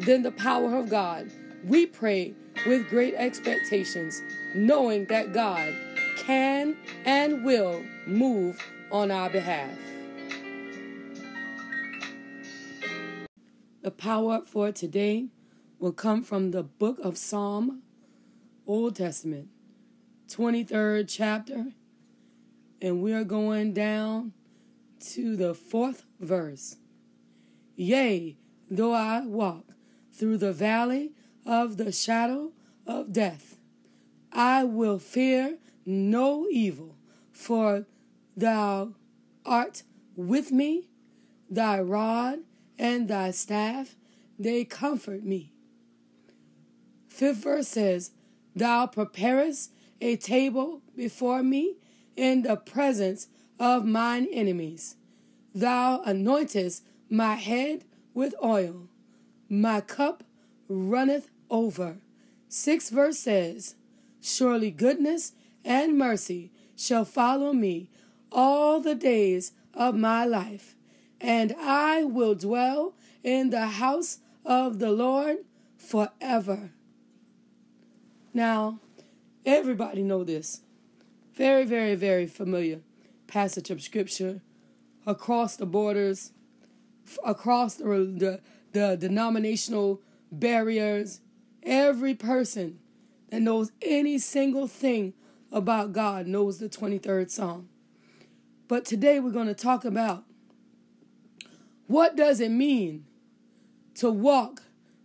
than the power of God. We pray with great expectations, knowing that God can and will move on our behalf. The power for today will come from the book of Psalm, Old Testament, 23rd chapter, and we are going down to the fourth verse. Yea, though I walk through the valley of the shadow of death, I will fear no evil, for thou art with me, thy rod and thy staff, they comfort me. Fifth verse says, Thou preparest a table before me in the presence of mine enemies. Thou anointest my head with oil, my cup runneth over. Sixth verse says, Surely goodness and mercy shall follow me all the days of my life, and I will dwell in the house of the Lord forever. Now, everybody know this. Very, very, very familiar passage of scripture across the borders, across the, the, the denominational barriers. Every person that knows any single thing about God knows the 23rd Psalm. But today we're going to talk about what does it mean to walk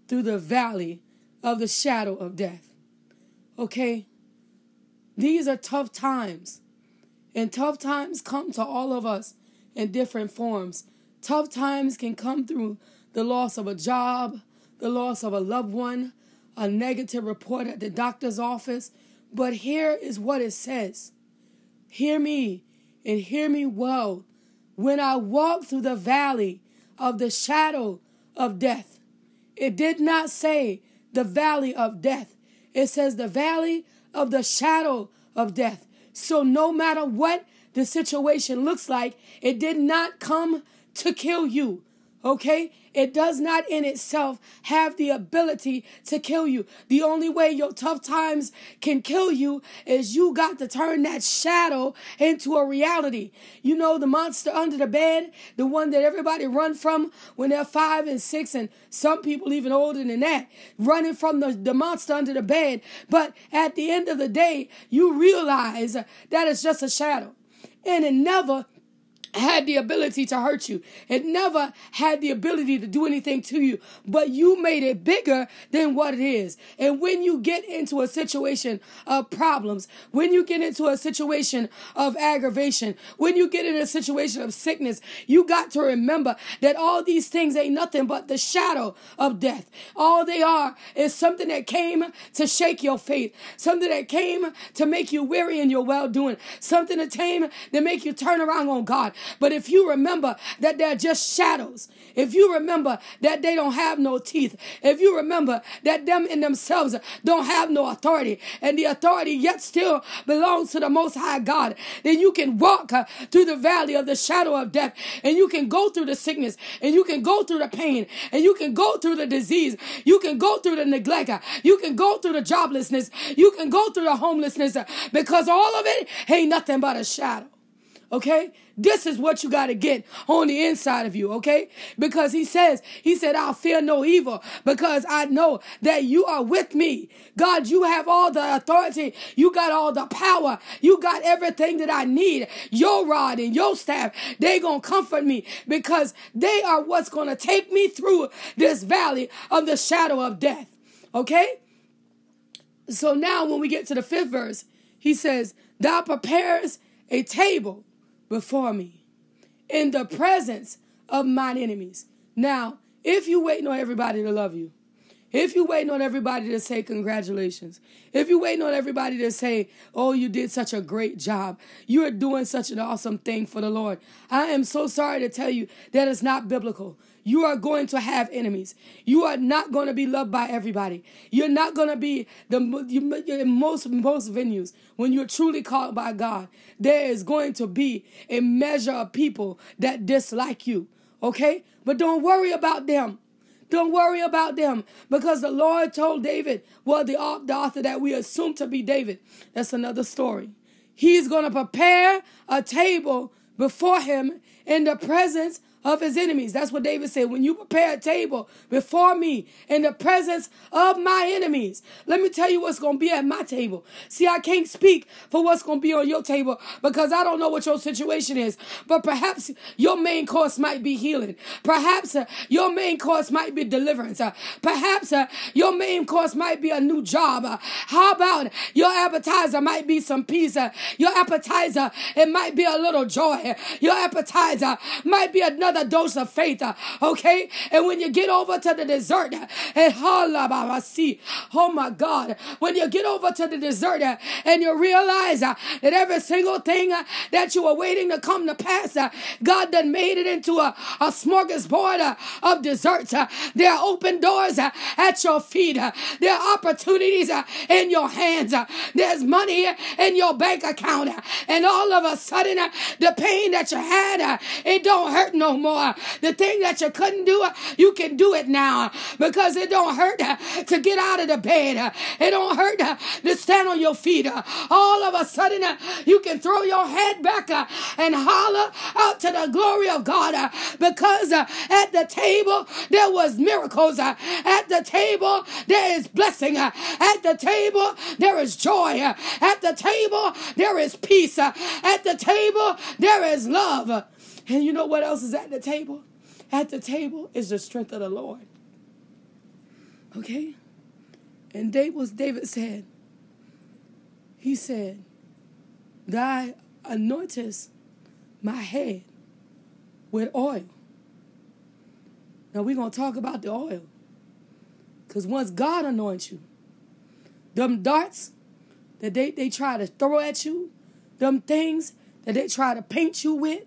through the valley of the shadow of death. Okay? These are tough times. And tough times come to all of us in different forms. Tough times can come through the loss of a job, the loss of a loved one, a negative report at the doctor's office. But here is what it says Hear me and hear me well. When I walk through the valley of the shadow of death, it did not say the valley of death, it says the valley of the shadow of death. So no matter what the situation looks like, it did not come to kill you. Okay? It does not in itself have the ability to kill you. The only way your tough times can kill you is you got to turn that shadow into a reality. You know, the monster under the bed, the one that everybody run from when they're five and six, and some people even older than that, running from the, the monster under the bed. But at the end of the day, you realize that it's just a shadow. And it never had the ability to hurt you. It never had the ability to do anything to you, but you made it bigger than what it is. And when you get into a situation of problems, when you get into a situation of aggravation, when you get in a situation of sickness, you got to remember that all these things ain't nothing but the shadow of death. All they are is something that came to shake your faith, something that came to make you weary in your well doing, something that came to make you turn around on God. But if you remember that they're just shadows, if you remember that they don't have no teeth, if you remember that them in themselves don't have no authority, and the authority yet still belongs to the Most High God, then you can walk uh, through the valley of the shadow of death, and you can go through the sickness, and you can go through the pain, and you can go through the disease, you can go through the neglect, you can go through the joblessness, you can go through the homelessness, because all of it ain't nothing but a shadow. Okay? This is what you got to get on the inside of you, okay? Because he says, he said, I'll fear no evil because I know that you are with me. God, you have all the authority. You got all the power. You got everything that I need. Your rod and your staff, they going to comfort me because they are what's going to take me through this valley of the shadow of death, okay? So now when we get to the fifth verse, he says, Thou prepares a table before me in the presence of mine enemies. Now, if you waiting on everybody to love you, If you waiting on everybody to say congratulations, if you waiting on everybody to say, oh, you did such a great job, you are doing such an awesome thing for the Lord, I am so sorry to tell you that it's not biblical. You are going to have enemies. You are not going to be loved by everybody. You're not going to be the in most most venues when you're truly called by God. There is going to be a measure of people that dislike you. Okay, but don't worry about them. Don't worry about them because the Lord told David, well, the, the author that we assume to be David, that's another story. He's going to prepare a table before him in the presence of his enemies. That's what David said. When you prepare a table before me in the presence of my enemies, let me tell you what's going to be at my table. See, I can't speak for what's going to be on your table because I don't know what your situation is. But perhaps your main course might be healing. Perhaps uh, your main course might be deliverance. Uh, perhaps uh, your main course might be a new job. Uh, how about your appetizer might be some? Uh, your appetizer, it might be a little joy. Your appetizer might be another another dose of faith. Uh, okay? And when you get over to the dessert, uh, eh, and oh my God, when you get over to the dessert uh, and you realize uh, that every single thing uh, that you were waiting to come to pass, uh, God done made it into a, a smorgasbord of desserts. There are open doors at your feet. There are opportunities in your hands. There's money in your bank account. And all of a sudden, the pain that you had, it don't hurt no more. The thing that you couldn't do, you can do it now because it don't hurt uh, to get out of the bed. Uh. It don't hurt uh, to stand on your feet. All of a sudden, you can throw your head back and holler out to the glory of God because at the table there was miracles. At the table there is blessing. At the table there is joy. At the table there is peace. At the table there is love. And you know what else is at the table? At the table is the strength of the Lord. Okay? And David was David said, he said, Thy anointest my head with oil. Now we're gonna talk about the oil. Because once God anoints you, them darts that they, they try to throw at you, them things that they try to paint you with,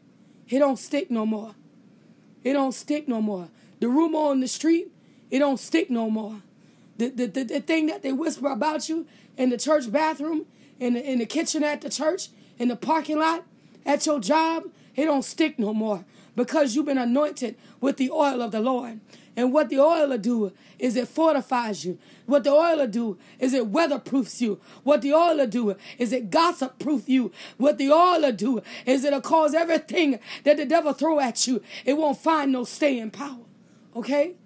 it don't stick no more. It don't stick no more. The rumor on the street, it don't stick no more. The, the, the, the thing that they whisper about you in the church bathroom, in the, in the kitchen at the church, in the parking lot, at your job, it don't stick no more because you've been anointed with the oil of the Lord. And what the oil will do is it fortifies you. What the oil will do is it weatherproofs you. What the oil will do is it gossip proof you. What the oil will do is it'll cause everything that the devil throw at you. It won't find no staying power. Okay?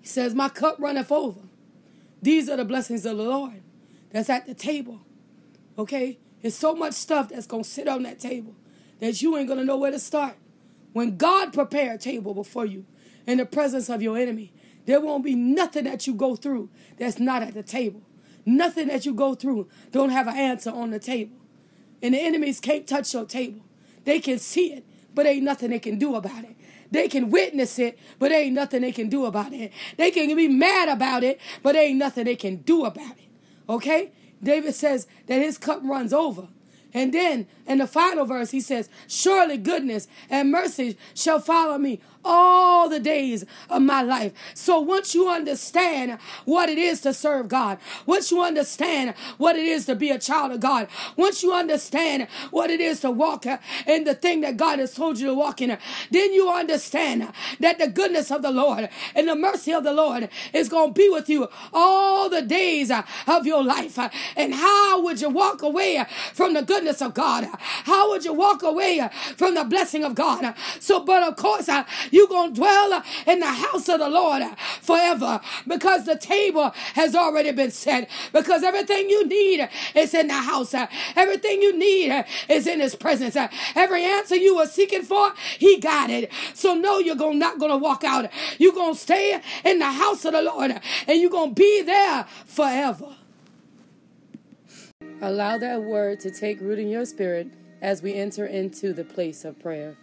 He says, My cup runneth over. These are the blessings of the Lord that's at the table. Okay? There's so much stuff that's to sit on that table that you ain't to know where to start. When God prepare a table before you, in the presence of your enemy. There won't be nothing that you go through that's not at the table. Nothing that you go through don't have an answer on the table. And the enemies can't touch your table. They can see it, but ain't nothing they can do about it. They can witness it, but ain't nothing they can do about it. They can be mad about it, but ain't nothing they can do about it. Okay? David says that his cup runs over. And then in the final verse, he says, Surely goodness and mercy shall follow me all the days of my life. So once you understand what it is to serve God, once you understand what it is to be a child of God, once you understand what it is to walk in the thing that God has told you to walk in, then you understand that the goodness of the Lord and the mercy of the Lord is going to be with you all the days of your life. And how would you walk away from the goodness of God? How would you walk away from the blessing of God? So, but of course, you're going to dwell in the house of the Lord forever because the table has already been set. Because everything you need is in the house. Everything you need is in His presence. Every answer you were seeking for, He got it. So, no, you're gonna, not going to walk out. You're going to stay in the house of the Lord and you're going to be there forever. Allow that word to take root in your spirit as we enter into the place of prayer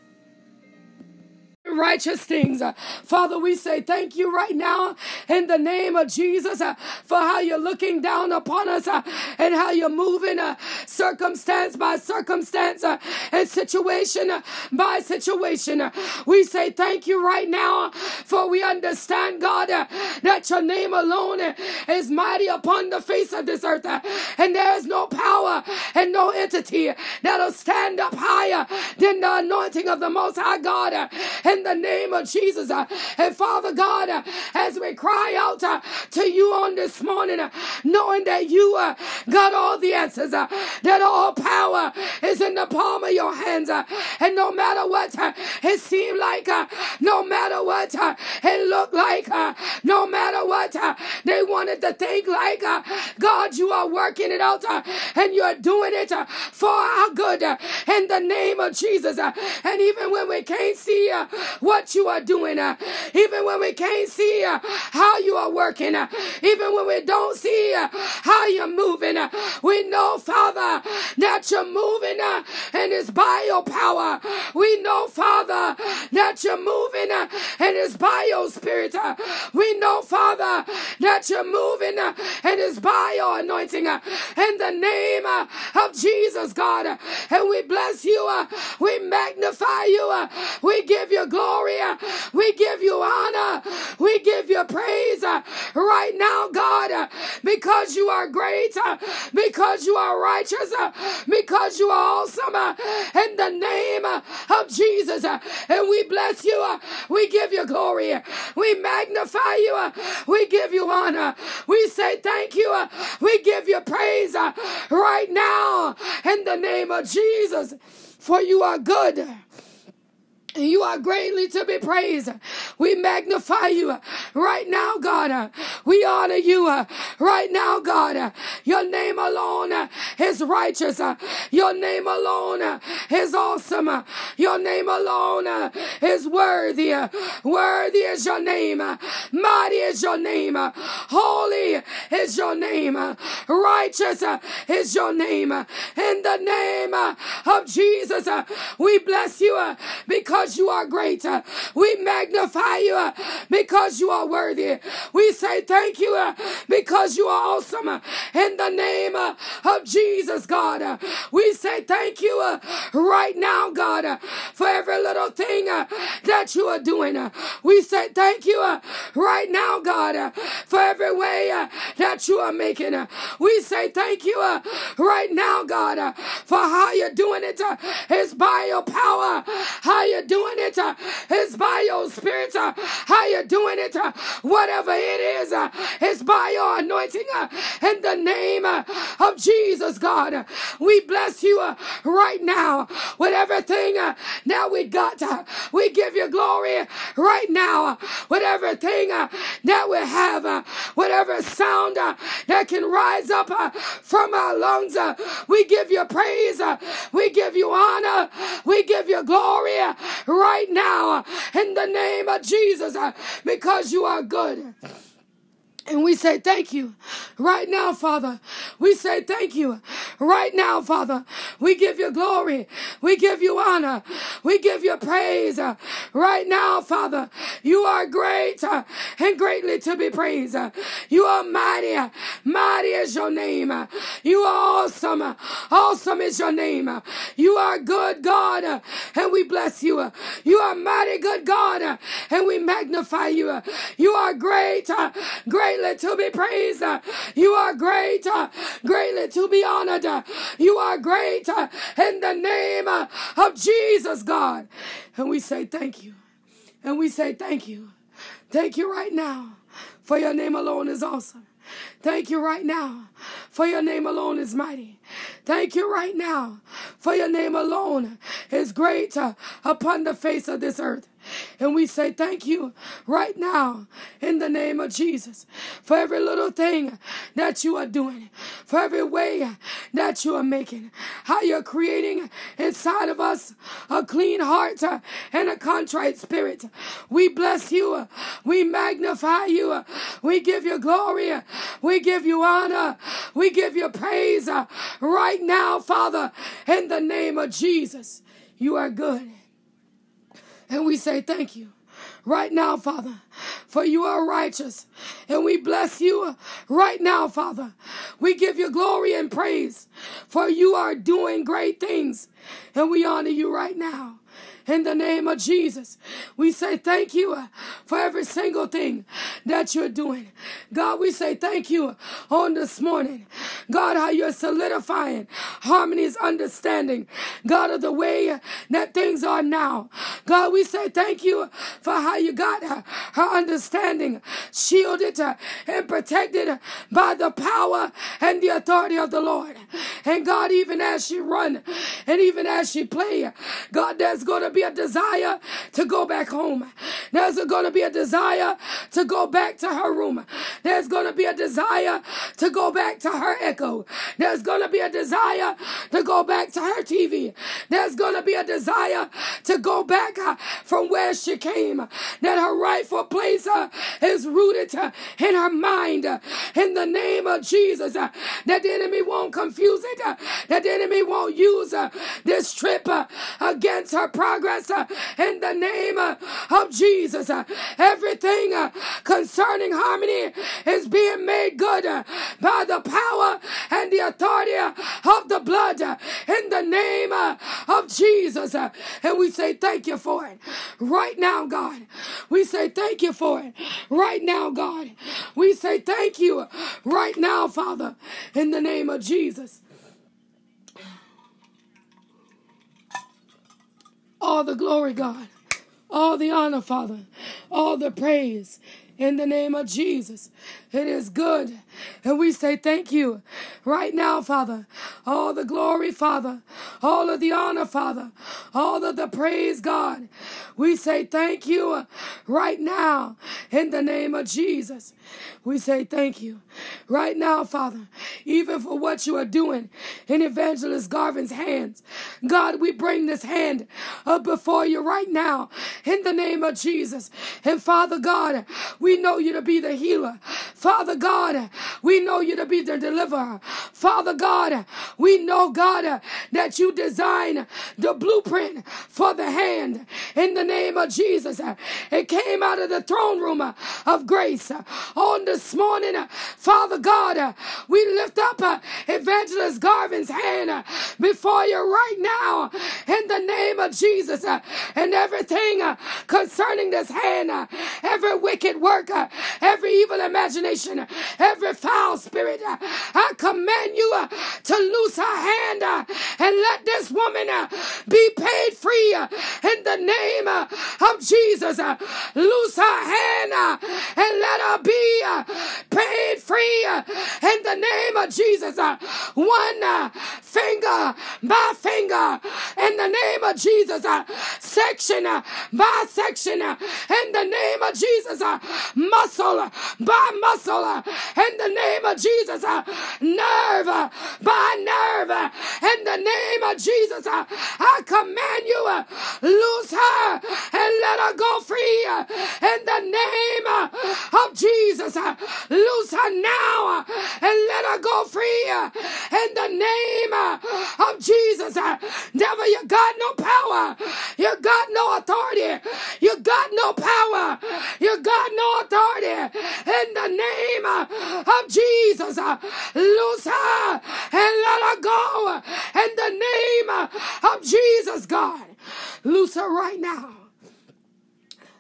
unrighteous things. Father, we say thank you right now in the name of Jesus uh, for how you're looking down upon us uh, and how you're moving uh, circumstance by circumstance and situation by situation. We say thank you right now for we understand, God, that your name alone is mighty upon the face of this earth and there is no power and no entity that'll stand up higher than the anointing of the Most High God in the name of Jesus. Uh, and Father God, uh, as we cry out uh, to you on this morning, knowing that you got all the answers, that all power is in the palm of your hands, and no matter what it seemed like, no matter what it looked like, no matter what they wanted to think like, God, you are working it out and you're doing it for our good in the name of Jesus. And even when we can't see what you are doing, uh, even when we can't see uh, how you are working, uh, even when we don't see how you're moving, we know, Father, that you're moving and it's by your power. We know, Father, that you're moving and it's by your spirit. We know, Father, that you're moving and it's by your anointing in the name of Jesus, God. And we bless you. We magnify you. We give you glory. We give you honor. We give you praise uh, right now, God, uh, because you are great, uh, because you are righteous, because you are awesome in the name of Jesus. And we bless you. We give you glory. We magnify you. We give you honor. We say thank you. We give you praise right now in the name of Jesus. For you are good you are greatly to be praised. We magnify you right now, God. We honor you right now, God. Your name alone is righteous. Your name alone is awesome. Your name alone is worthy. Worthy is your name. Mighty is your name. Holy is your name. Righteous is your name. In the name of Jesus, we bless you because because you are great. Uh, we magnify you uh, because you are worthy. We say thank you uh, because you are awesome. In the name of Jesus, God, we say thank you right now, God, for every little thing that you are doing. We say thank you right now, God, for every way that you are making. We say thank you right now, God, for how you're doing it. It's by your power. How you doing it uh, is by your spirit. Uh, how you doing it, uh, whatever it is, uh, is by your anointing. Uh, in the name uh, of Jesus, God, we bless you right now with everything that we got. We give you glory right now with everything that we have, whatever sound that can rise up from our lungs. We give you praise. We give you honor. We give you glory right now in the name of Jesus uh, because you are good. And we say thank you right now, Father. We say thank you right now, Father. We give you glory. We give you honor. We give you praise uh, right now, Father. You are great uh, and greatly to be praised. You are mighty. Mighty is your name. You are awesome. Awesome is your name. You are good God and we bless you. You are mighty good God and we magnify you. You are great. Great greatly to be praised. You are great, greatly to be honored. You are great in the name of Jesus, God. And we say thank you. And we say thank you. Thank you right now, for your name alone is awesome. Thank you right now, for your name alone is mighty. Thank you right now, for your name alone is great upon the face of this earth. And we say thank you right now in the name of Jesus for every little thing that you are doing, for every way that you are making, how you're creating inside of us a clean heart and a contrite spirit. We bless you. We magnify you. We give you glory. We give you honor. We give you praise right now, Father, in the name of Jesus. You are good And we say thank you right now, Father, for you are righteous. And we bless you right now, Father. We give you glory and praise, for you are doing great things. And we honor you right now in the name of Jesus. We say thank you for every single thing that you're doing. God, we say thank you on this morning. God, how you're solidifying harmony's understanding. God, of the way that things are now. God, we say thank you for how you got her, her understanding shielded and protected by the power and the authority of the Lord. And God, even as she run and even as she play, God, there's going to be a desire to go back home. There's going to be a desire to go back to her room. There's going to be a desire to go back to her echo. There's going to be a desire to go back to her TV. There's going to be a desire to go back uh, from where she came. That her rightful place uh, is rooted uh, in her mind. In the name of Jesus, that the enemy won't confuse it. Uh, that the enemy won't use uh, this trip uh, against her progress uh, in the name uh, of Jesus. Uh, everything concerning harmony is being made good by the power and the authority of the blood in the name of Jesus. And we say thank you for it right now, God. We say thank you for it right now, God. We say thank you right now, Father, in the name of Jesus. All the glory, God. All the honor, Father. All the praise in the name of Jesus. It is good. And we say thank you right now, Father. All the glory, Father. All of the honor, Father. All of the praise, God. We say thank you right now in the name of Jesus. We say thank you right now, Father, even for what you are doing in Evangelist Garvin's hands. God, we bring this hand up before you right now in the name of Jesus. And Father God, we know you to be the healer. Father God, we know you to be the deliverer. Father God, we know, God, that you design the blueprint for the hand in the name of Jesus. It came out of the throne room of grace on this morning. Father God, we lift up uh, Evangelist Garvin's hand uh, before you right now in the name of Jesus uh, and everything concerning this hand, every wicked work, every evil imagination, every foul spirit. Uh, I command you uh, to loose her hand uh, and let this woman uh, be paid free in the name of Jesus. Loose her hand and let her be paid free in the name of Jesus. One uh, finger by finger in the name of Jesus. Uh, section by section in the name of Jesus. Muscle by muscle Uh, in the name of Jesus. Uh, nerve uh, by nerve in the name of Jesus. I command you, loose her and let her go free in the name of Jesus. Loose her now and let her go free in the name of Jesus. Devil, you got no power. You got no authority. You got no power. You got no authority in the name of Jesus. Loose her and let her go in the name of Jesus, God. Loose her right now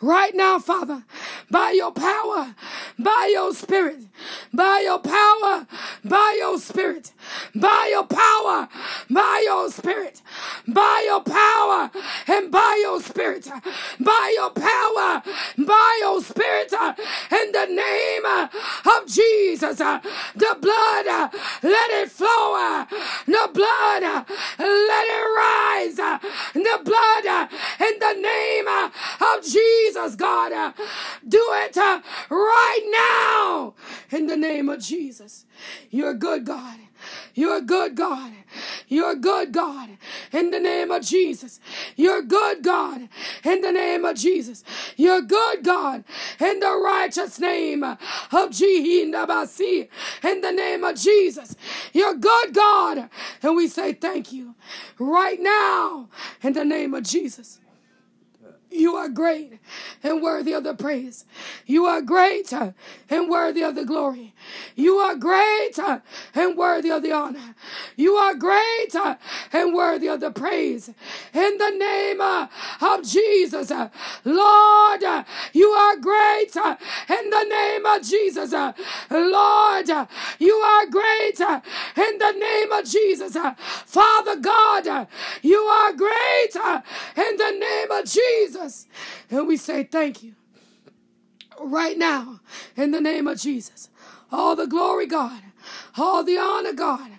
Right now, Father, by your power, by your spirit, by your power, by your spirit, by your power, by your spirit, by your power, and by your spirit, by your power, by your spirit, in the name of Jesus, the blood, let it flow, the blood, let it rise, the blood, in the name of Jesus, God. Uh, do it uh, right now in the name of Jesus. You're good God. You're good God. You're good God in the name of Jesus. You're good God in the name of Jesus. You're good God in the righteous name of Jehinabasi in the name of Jesus. You're good God. And we say thank you right now in the name of Jesus. You are great and worthy of the praise. You are great and worthy of the glory. You are great and worthy of the honor. You are great and worthy of the praise. In the name of Jesus, Lord, you are great. In the name of Jesus, Lord, you are great. In the name of Jesus, Father God, you are great. In the name of Jesus. And we say thank you right now in the name of Jesus. All the glory, God. All the honor, God.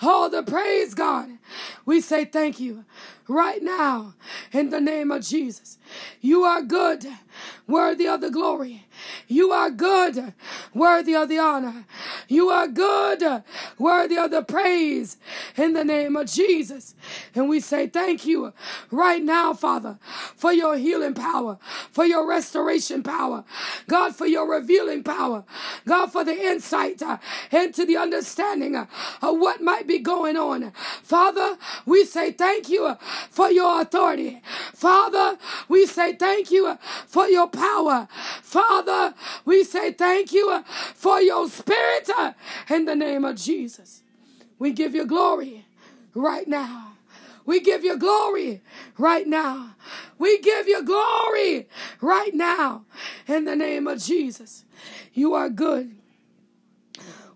All the praise, God. We say thank you right now in the name of Jesus. You are good, worthy of the glory. You are good, worthy of the honor. You are good, worthy of the praise in the name of Jesus. And we say thank you right now, Father, for your healing power, for your restoration power, God, for your revealing power, God, for the insight uh, into the understanding uh, of what might be going on. Father, we say thank you for your authority. Father, we say thank you for your power. Father, we say thank you for your spirit in the name of Jesus. We give you glory right now. We give you glory right now. We give you glory right now in the name of Jesus. You are good,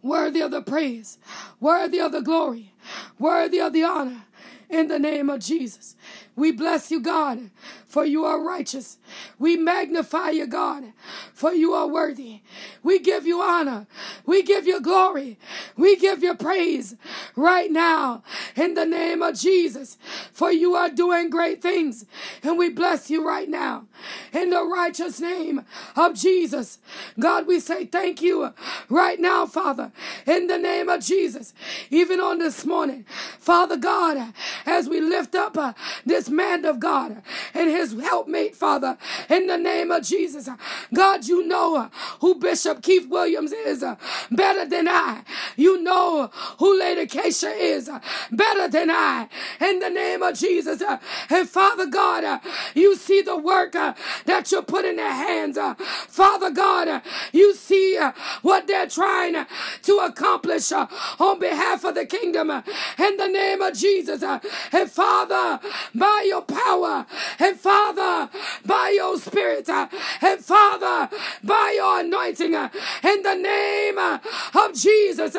worthy of the praise, worthy of the glory, worthy of the honor in the name of Jesus. We bless you, God, for you are righteous. We magnify you, God, for you are worthy. We give you honor. We give you glory. We give you praise right now in the name of Jesus, for you are doing great things. And we bless you right now in the righteous name of Jesus. God, we say thank you right now, Father, in the name of Jesus. Even on this morning, Father God, as we lift up uh, this man of God and his helpmate, Father, in the name of Jesus. God, you know uh, who Bishop Keith Williams is uh, better than I. You know who Lady Keisha is uh, better than I. In the name of Jesus. Uh, and Father God, uh, you see the work that you put in their hands. Father God, you see what they're trying to accomplish uh, on behalf of the kingdom. in the name of Jesus. Uh, and Father, by your power, and Father, by your spirit, uh, and Father, by your anointing, in the name of Jesus,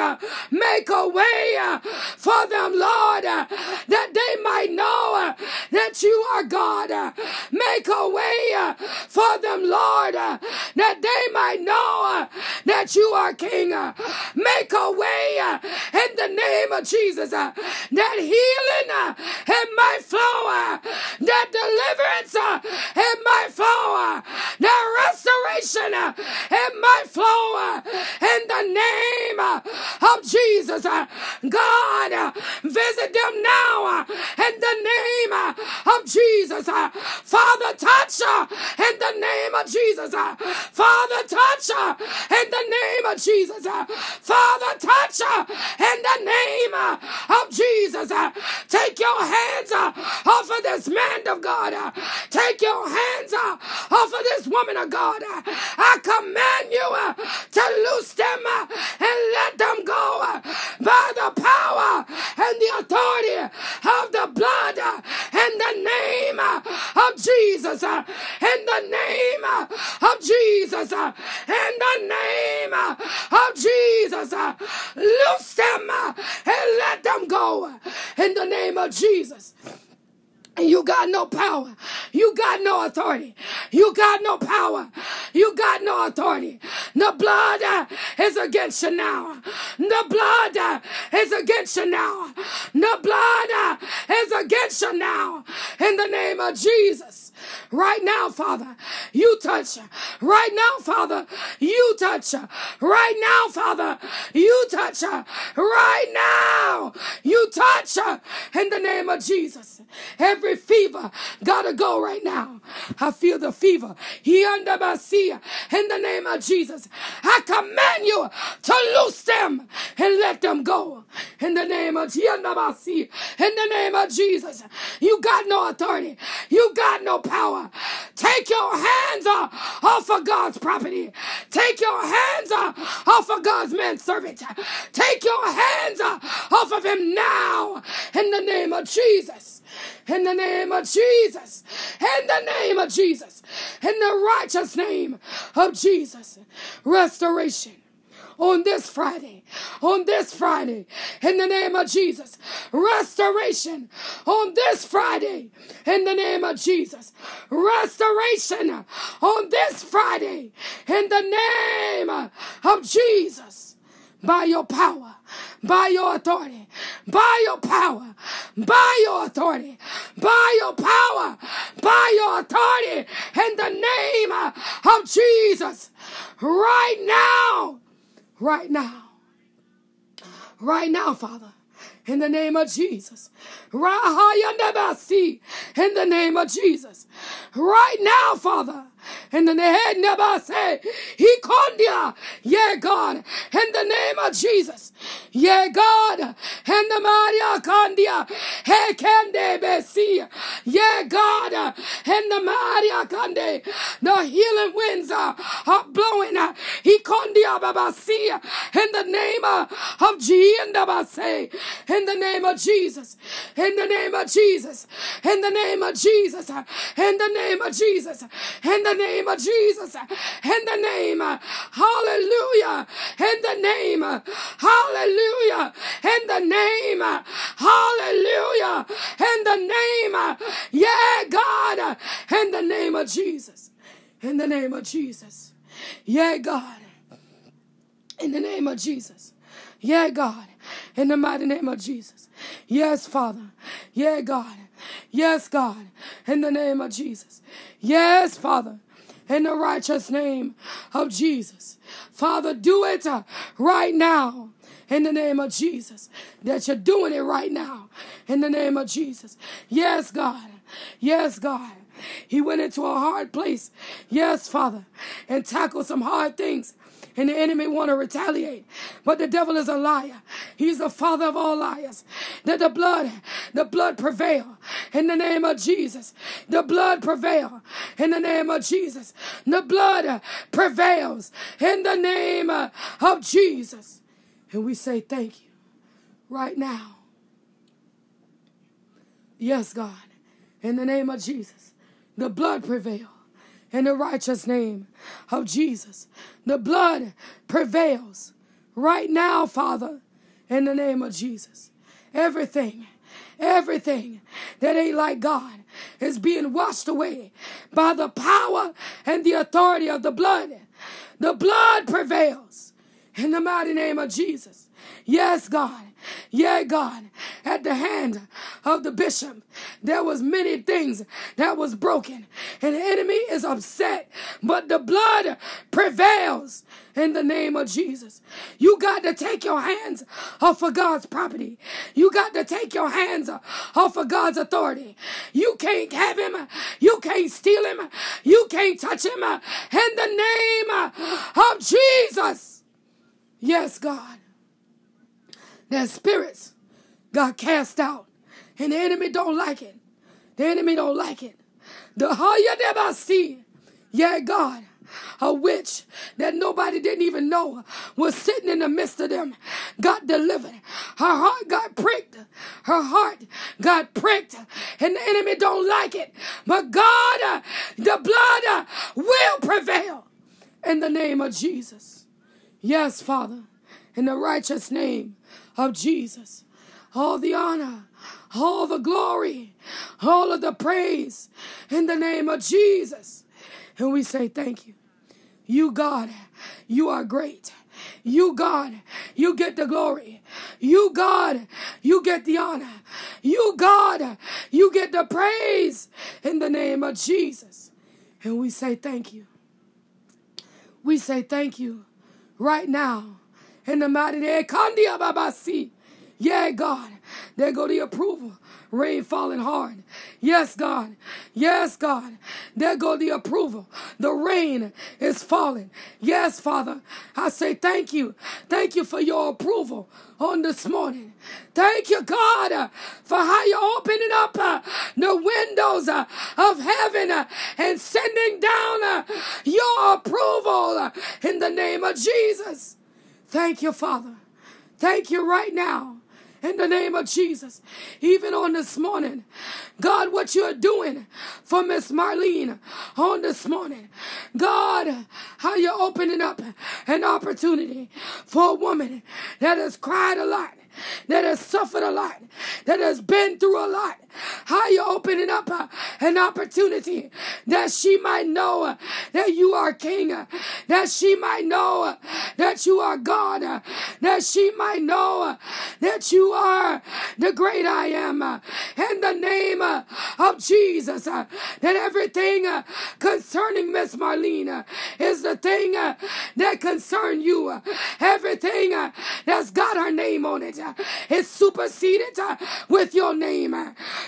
make a way for them, Lord, that they might know that you are God. Make a way for them, Lord, that they might know that you are King. Make a way uh, in the name of Jesus uh, that healing uh, in my flow, that deliverance in my flow, that restoration in my flow, in the name of Jesus. God, visit them now in the name of Jesus. Father, touch in the name of Jesus. Father, touch in the name of Jesus. Father, touch her in the name uh, of Jesus. Uh, take your hands off of this man of God. Take your hands off of this woman of God. I command you to loose them and let them go by the power and the authority of the blood in the name of Jesus. In the name of Jesus. In the name of Jesus. Loose them and let them go in the name of Jesus. You got no power. You got no authority. You got no power. You got no authority. The blood uh, is against you now. The blood uh, is against you now. The blood uh, is against you now. In the name of Jesus. Right now, Father, you touch. Her. Right now, Father, you touch. Her. Right now, Father, you touch. Her. Right now, you touch. Her. In the name of Jesus. Every fever gotta go right now. I feel the fever. He under. In the name of Jesus. I command you to loose them and let them go. In the name of Jesus. In the name of Jesus. You got no authority. You got no power. Take your hands off of God's property. Take your hands off of God's manservant. Take your hands off of him now. In the name of Jesus. In the name of Jesus. In the name of Jesus. In the righteous name of Jesus. Restoration on this Friday, on this Friday, in the name of Jesus. Restoration on this Friday, in the name of Jesus. Restoration on this Friday, in the name of Jesus. By your power, by your authority, by your power, by your authority, by your power, by your authority, in the name of Jesus, right now right now. Right now, Father. In the name of Jesus. In the name of Jesus. Right now, Father. In the name of say, He condia. Yeah, God. In the name of Jesus. Yeah, God. In the Maria condia. He kende besi. Yeah, God. In the Maria conde. The healing winds are, blowing. He condia babasi. In the name of Jesus. In the name of Jesus. In the name of Jesus. In the name of Jesus. In the name of Jesus. In the name of Jesus. In the name, hallelujah. In the name, hallelujah. In the name, hallelujah. In the name, yeah, God. In the name of Jesus. In the name of Jesus. Yeah, God. In the name of Jesus. Yeah, God. In the mighty name of Jesus. Yes, Father. Yeah, God. Yes, God. In the name of Jesus. Yes, Father. In the righteous name of Jesus. Father, do it uh, right now in the name of Jesus. That you're doing it right now in the name of Jesus. Yes, God. Yes, God. He went into a hard place. Yes, Father. And tackled some hard things and the enemy want to retaliate. But the devil is a liar. He's the father of all liars. That the blood, the blood prevail in the name of Jesus. The blood prevail in the name of Jesus. The blood prevails in the name of Jesus. And we say thank you right now. Yes, God. In the name of Jesus. The blood prevail in the righteous name of Jesus. The blood prevails right now, Father, in the name of Jesus. Everything, everything that ain't like God is being washed away by the power and the authority of the blood. The blood prevails in the mighty name of Jesus. Yes, God. Yeah, God, at the hand of the bishop, there was many things that was broken, and the enemy is upset, but the blood prevails in the name of Jesus. You got to take your hands off of God's property. You got to take your hands off of God's authority. You can't have him. You can't steal him. You can't touch him in the name of Jesus. Yes, God that spirits got cast out. And the enemy don't like it. The enemy don't like it. The Hayadebasi, yeah, God, a witch that nobody didn't even know was sitting in the midst of them, got delivered. Her heart got pricked. Her heart got pricked. And the enemy don't like it. But God, uh, the blood uh, will prevail in the name of Jesus. Yes, Father, in the righteous name of Jesus. All the honor, all the glory, all of the praise in the name of Jesus. And we say thank you. You, God, you are great. you, God, you get the glory. You, God, you get the honor. You, God, you get the praise in the name of Jesus. And we say thank you. We say thank you right now in the mighty name. Kandia Babasi. Yeah, God. There go the approval rain falling hard. Yes, God. Yes, God. There go the approval. The rain is falling. Yes, Father. I say thank you. Thank you for your approval on this morning. Thank you, God, for how you're opening up uh, the windows uh, of heaven uh, and sending down your approval in the name of Jesus. Thank you, Father. Thank you right now in the name of Jesus. Even on this morning, God, what you're doing for Miss Marlene on this morning, God, how you're opening up an opportunity for a woman that has cried a lot that has suffered a lot, that has been through a lot. How you opening up uh, an opportunity that she might know uh, that you are King, uh, that she might know uh, that you are God, uh, that she might know uh, that you are the great I am. in the name of Jesus, that everything concerning Miss Marlene is the thing that concern you. everything that's got her name on it. is superseded with your name.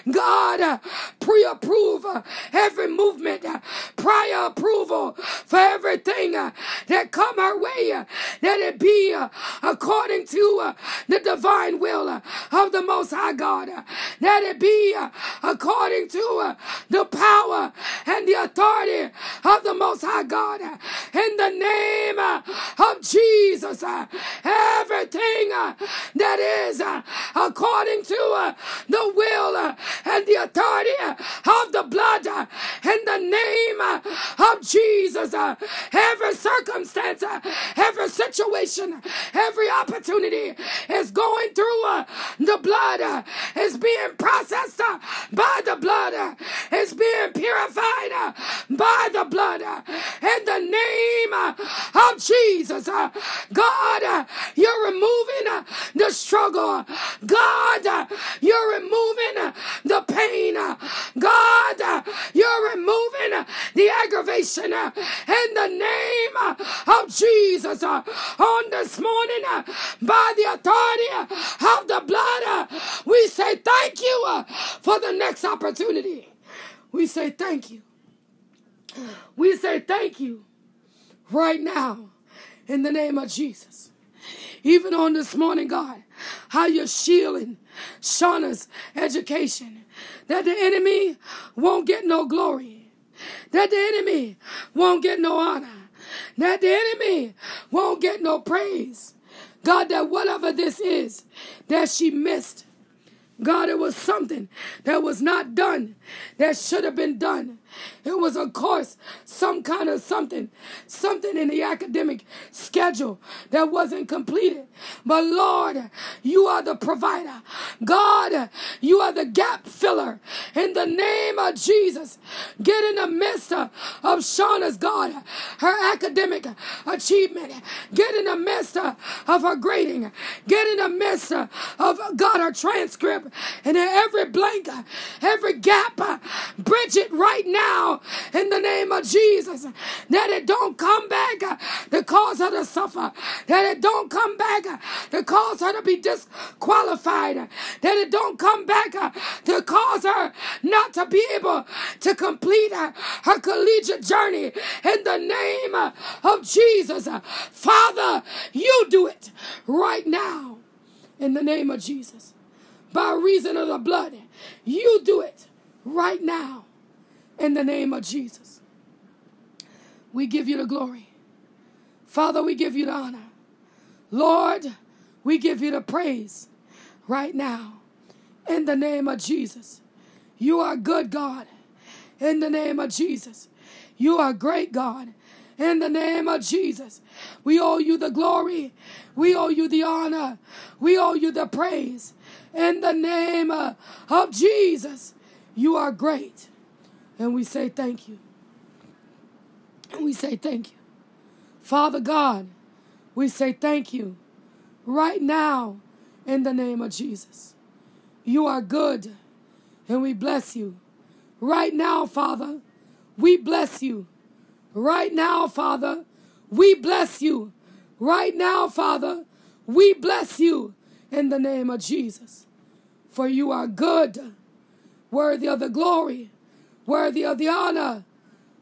God, pre approve every movement, prior approval for everything that come our way, that it be according to the divine will of the Most High God, that it be according to the power and the authority of the Most High God. In the name of Jesus, everything Uh, that is uh, according to uh, the will uh, and the authority uh, of the blood uh, in the name of Jesus. Every circumstance, every situation, every opportunity is going through the blood, is being processed by the blood, is being purified by the blood. In the name of Jesus, God, you're removing the struggle. God, you're removing the pain. God, you're removing the aggravation in the name of Jesus. On this morning, by the authority of the blood, we say thank you for the next opportunity. We say thank you. We say thank you right now in the name of Jesus. Even on this morning, God, how you're shielding Shauna's education, that the enemy won't get no glory, that the enemy won't get no honor, that the enemy won't get no praise. God, that whatever this is that she missed, God, it was something that was not done that should have been done. It was a course, some kind of something, something in the academic schedule that wasn't completed. But Lord, you are the provider. God, you are the gap filler. In the name of Jesus, get in the midst of Shauna's God, her academic achievement. Get in the midst of her grading. Get in the midst of God, her transcript. And in every blank, every gap, bridge it right now now in the name of Jesus. That it don't come back to cause her to suffer. That it don't come back to cause her to be disqualified. That it don't come back to cause her not to be able to complete her, her collegiate journey in the name of Jesus. Father, you do it right now in the name of Jesus. By reason of the blood, you do it right now in the name of Jesus. We give you the glory. Father, we give you the honor. Lord, we give you the praise right now in the name of Jesus. You are good God in the name of Jesus. You are great God in the name of Jesus. We owe you the glory. We owe you the honor. We owe you the praise in the name of Jesus. You are great. And we say thank you. And we say thank you. Father God, We say thank you right now in the name of Jesus. You are good and we bless you. Right now, Father, we bless you. Right now, Father, we bless you. Right now, Father, we bless you in the name of Jesus. For you are good, worthy of the glory, worthy of the honor,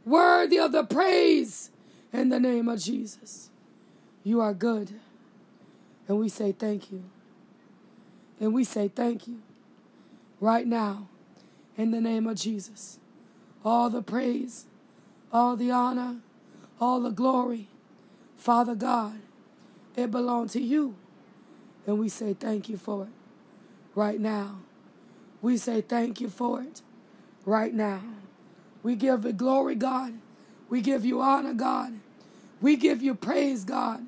worthy of the praise in the name of Jesus. You are good. And we say thank you. And we say thank you right now in the name of Jesus. All the praise, all the honor, all the glory, Father God, it belongs to you. And we say thank you for it right now. We say thank you for it right now. We give it glory, God. We give you honor, God. We give you praise, God.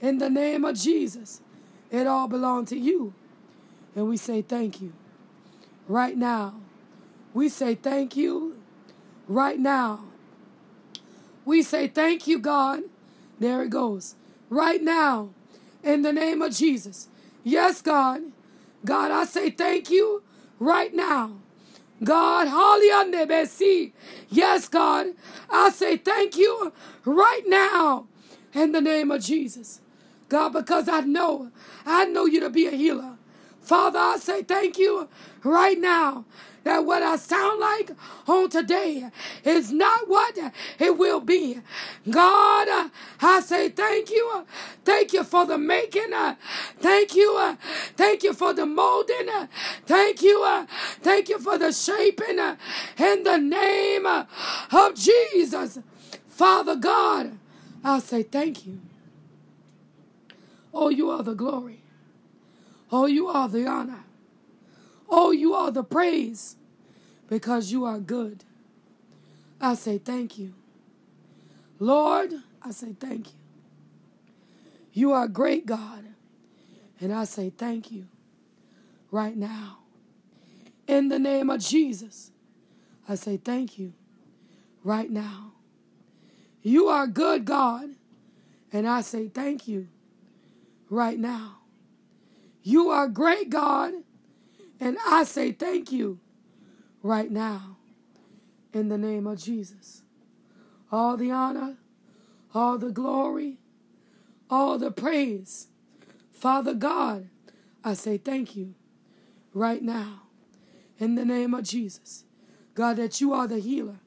In the name of Jesus, it all belongs to you. And we say thank you right now. We say thank you right now. We say thank you, God. There it goes. Right now, in the name of Jesus. Yes, God. God, I say thank you right now. God, hallelujah. Yes, God, I say thank you right now in the name of Jesus. God, because I know, I know you to be a healer. Father, I say thank you right now that what I sound like on today is not what it will be. God, I say thank you. Thank you for the making. Thank you. Thank you for the molding. Thank you. Thank you for the shaping in the name of Jesus. Father God, I say thank you. Oh, you are the glory. Oh, you are the honor. Oh, you are the praise because you are good. I say thank you. Lord, I say thank you. You are great, God. And I say thank you right now. In the name of Jesus, I say thank you right now. You are good, God. And I say thank you right now. You are great, God. And I say thank you right now in the name of Jesus. All the honor, all the glory, all the praise. Father God, I say thank you right now in the name of Jesus. God, that you are the healer.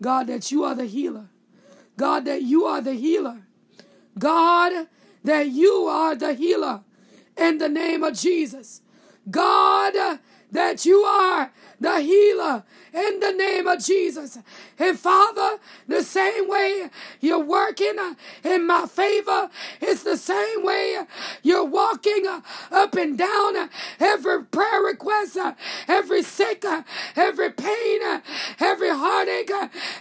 God, that you are the healer. God, that you are the healer. God, that you are the healer in the name of Jesus. God, that you are the healer in the name of Jesus. And Father, the same way you're working uh, in my favor, it's the same way you're walking uh, up and down uh, every prayer request, every sick, every pain, every heartache,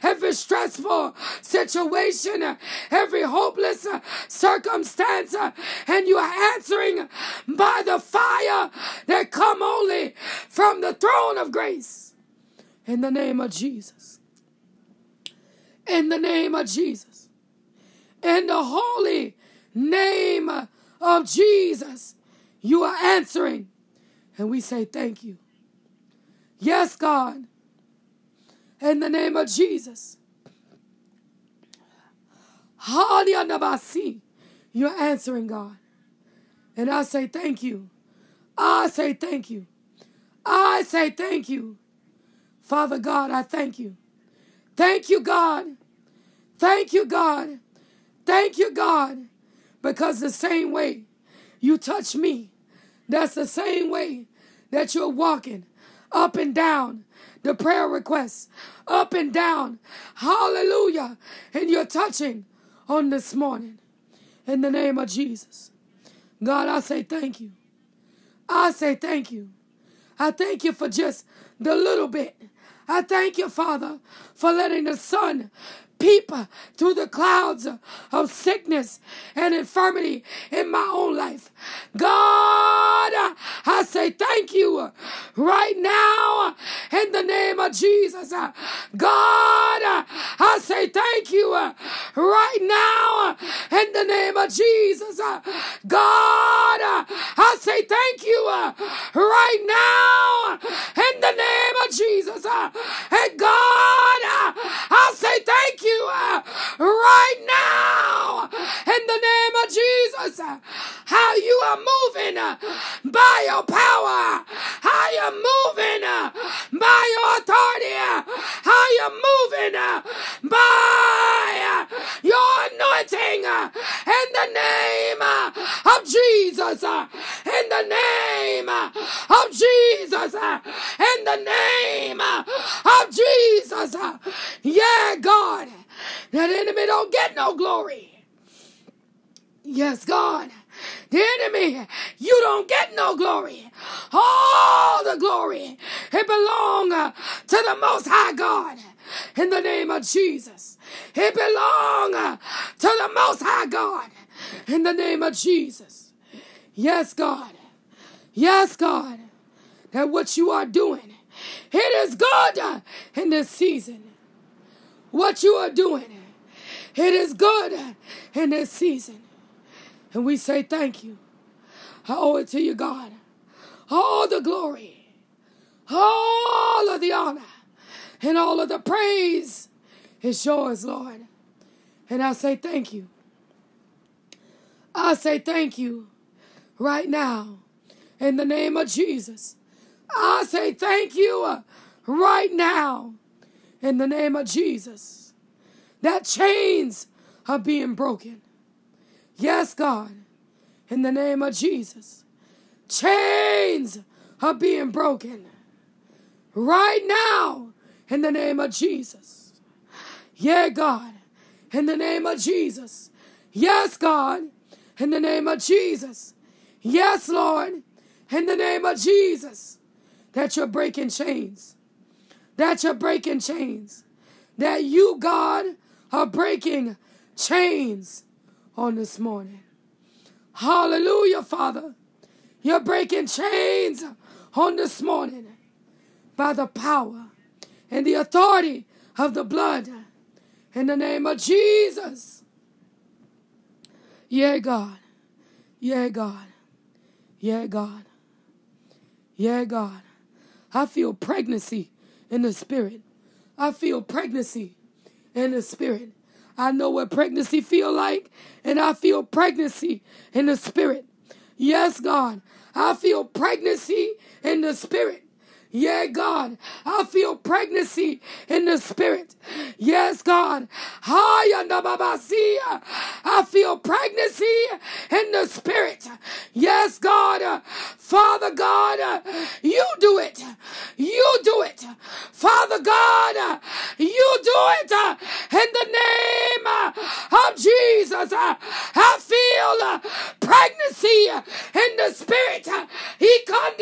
every stressful situation, every hopeless circumstance, and you are answering by the fire that come only from the throne of grace. In the name of Jesus. In the name of Jesus. In the holy name of Jesus. You are answering. And we say thank you. Yes, God. In the name of Jesus. You're answering, God. And I say thank you. I say thank you. I say thank you. Father God, I thank you. Thank you, God. Thank you, God. Thank you, God. Because the same way you touch me, that's the same way that you're walking up and down the prayer requests, up and down. Hallelujah. And you're touching on this morning in the name of Jesus. God, I say thank you. I say thank you. I thank you for just the little bit. I thank you, Father, for letting the sun peep through the clouds of sickness and infirmity in my own life. God, I say thank you right now in the name of Jesus. God, I say thank you right now in the name of Jesus. God, I say thank you right now in the name of Jesus. And God, Thank you you uh, right now in the name of Jesus. How you are moving uh, by your power, how you're moving uh, by your authority, how you're moving uh, by uh, your anointing uh, in the name of Jesus. In the name of Jesus. In the name of Jesus. Yeah, God. That enemy don't get no glory. Yes, God. The enemy, you don't get no glory. All the glory, it belongs uh, to the Most High God. In the name of Jesus. It belongs uh, to the Most High God. In the name of Jesus. Yes, God. Yes, God. That what you are doing, it is good uh, in this season what you are doing. It is good in this season. And we say thank you. I owe it to you, God. All the glory, all of the honor, and all of the praise is yours, Lord. And I say thank you. I say thank you right now in the name of Jesus. I say thank you right now in the name of Jesus. That chains are being broken. Yes, God, in the name of Jesus. Chains are being broken right now in the name of Jesus. Yeah, God, in the name of Jesus. Yes, God, in the name of Jesus. Yes, Lord, in the name of Jesus, that you're breaking chains that you're breaking chains. That you, God, are breaking chains on this morning. Hallelujah, Father. You're breaking chains on this morning by the power and the authority of the blood in the name of Jesus. Yeah, God. Yeah, God. Yeah, God. Yeah, God. I feel pregnancy in the spirit. I feel pregnancy in the spirit. I know what pregnancy feel like, and I feel pregnancy in the spirit. Yes, God, I feel pregnancy in the spirit. Yeah, God, I feel pregnancy in the spirit. Yes, God. I feel pregnancy in the spirit. Yes, God. Father God, you do it. You do it. Father God, you do it in the name of Jesus. I feel pregnancy in the spirit. He come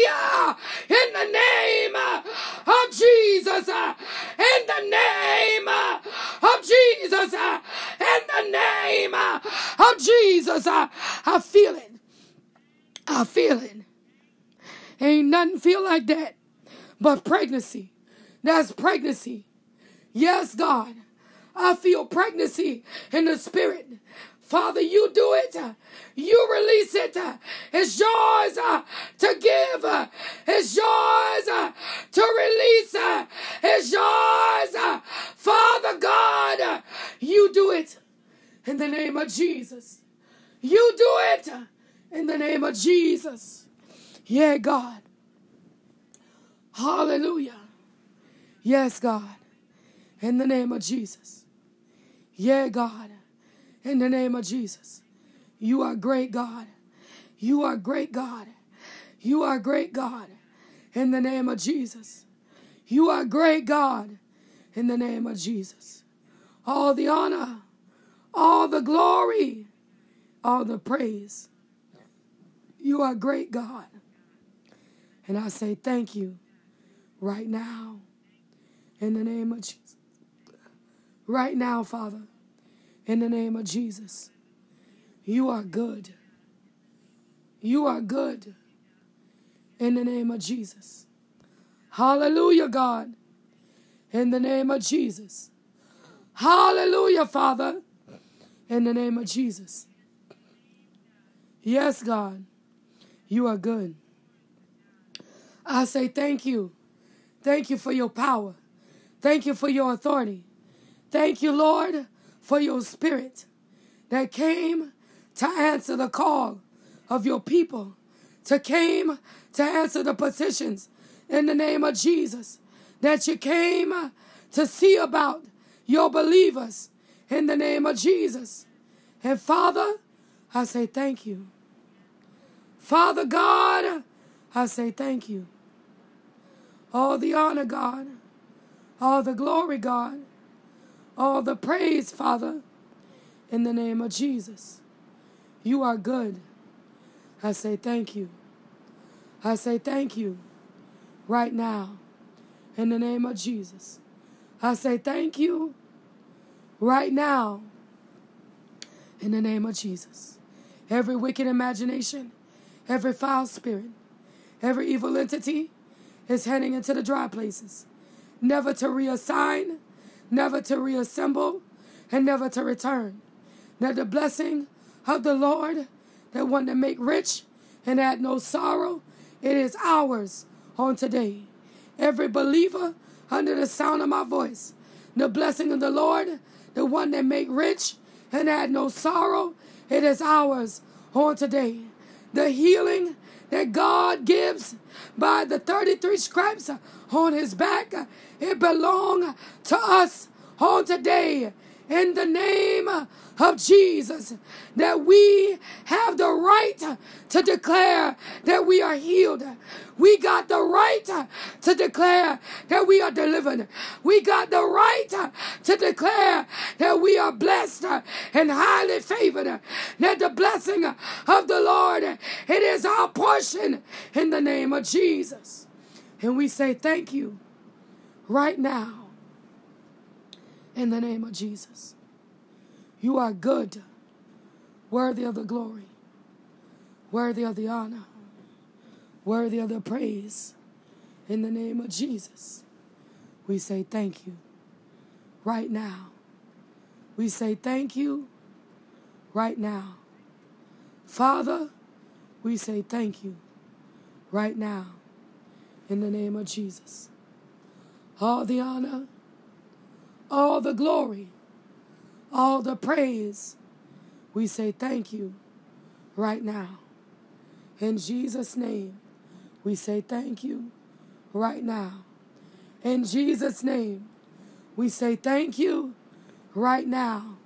in the name name of Jesus. In the name of Jesus. In the name of Jesus. I feel it. I feel it. Ain't nothing feel like that but pregnancy. That's pregnancy. Yes, God. I feel pregnancy in the spirit. Father, you do it. You release it. It's yours uh, to give. It's yours uh, to release. It's yours. Father God, you do it in the name of Jesus. You do it in the name of Jesus. Yeah, God. Hallelujah. Yes, God. In the name of Jesus. Yeah, God in the name of Jesus. You are great, God. You are great, God. You are great, God, in the name of Jesus. You are great, God, in the name of Jesus. All the honor, all the glory, all the praise. You are great, God. And I say thank you right now. In the name of Jesus. Right now, Father, in the name of Jesus, you are good. You are good. In the name of Jesus. Hallelujah, God. In the name of Jesus. Hallelujah, Father. In the name of Jesus. Yes, God. You are good. I say thank you. Thank you for your power. Thank you for your authority. Thank you, Lord, for your spirit that came to answer the call of your people, to came to answer the petitions in the name of Jesus, that you came to see about your believers in the name of Jesus. And Father, I say thank you. Father God, I say thank you. All the honor, God. All the glory, God. All the praise, Father. In the name of Jesus. You are good. I say thank you. I say thank you right now. In the name of Jesus. I say thank you right now. In the name of Jesus. Every wicked imagination, every foul spirit, every evil entity is heading into the dry places, never to reassign, never to reassemble, and never to return. That the blessing of the Lord, that one that make rich and add no sorrow, it is ours on today. Every believer under the sound of my voice, the blessing of the Lord, the one that make rich and add no sorrow, it is ours on today. The healing that God gives by the 33 stripes on his back, it belong to us on today in the name of Jesus that we have the right to declare that we are healed. We got the right to declare that we are delivered. We got the right to declare that we are blessed and highly favored. That the blessing of the Lord, it is our portion in the name of Jesus. And we say thank you right now in the name of Jesus. You are good, worthy of the glory, worthy of the honor, worthy of the praise. In the name of Jesus, we say thank you right now. We say thank you right now. Father, we say thank you right now in the name of Jesus. All the honor all the glory, all the praise. We say thank you right now. In Jesus' name, we say thank you right now. In Jesus' name, we say thank you right now.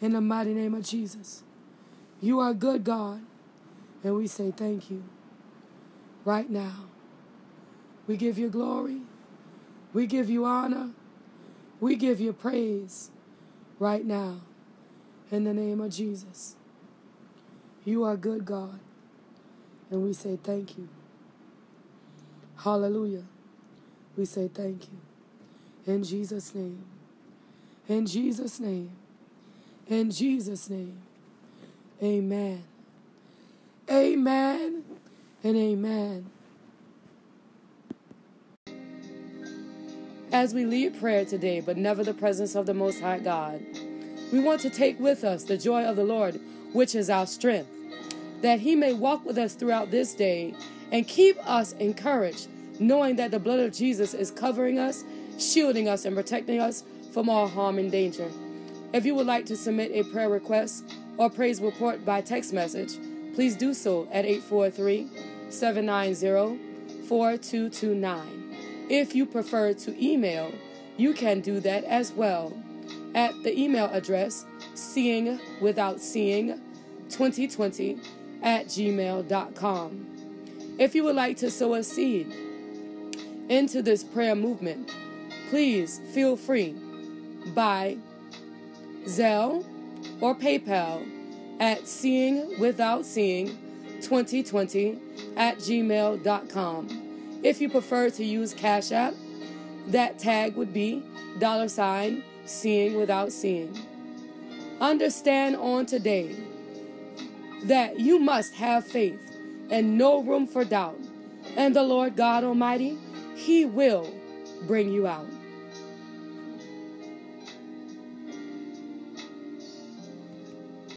In the mighty name of Jesus. You are good, God, and we say thank you right now. We give you glory. We give you honor. We give you praise right now in the name of Jesus. You are good, God, and we say thank you. Hallelujah. We say thank you. In Jesus' name. In Jesus' name. In Jesus' name. Amen. Amen and amen. As we lead prayer today, but never the presence of the Most High God, we want to take with us the joy of the Lord, which is our strength, that He may walk with us throughout this day and keep us encouraged, knowing that the blood of Jesus is covering us, shielding us, and protecting us from all harm and danger. If you would like to submit a prayer request or praise report by text message, please do so at 843 790 4229. If you prefer to email, you can do that as well at the email address seeing without seeing 2020 at gmail.com. If you would like to sow a seed into this prayer movement, please feel free by Zelle or PayPal at seeing without seeing 2020 at gmail.com. If you prefer to use Cash App, That tag would be dollar sign seeing without seeing. Understand on today that you must have faith and no room for doubt. And the Lord God Almighty, He will bring you out.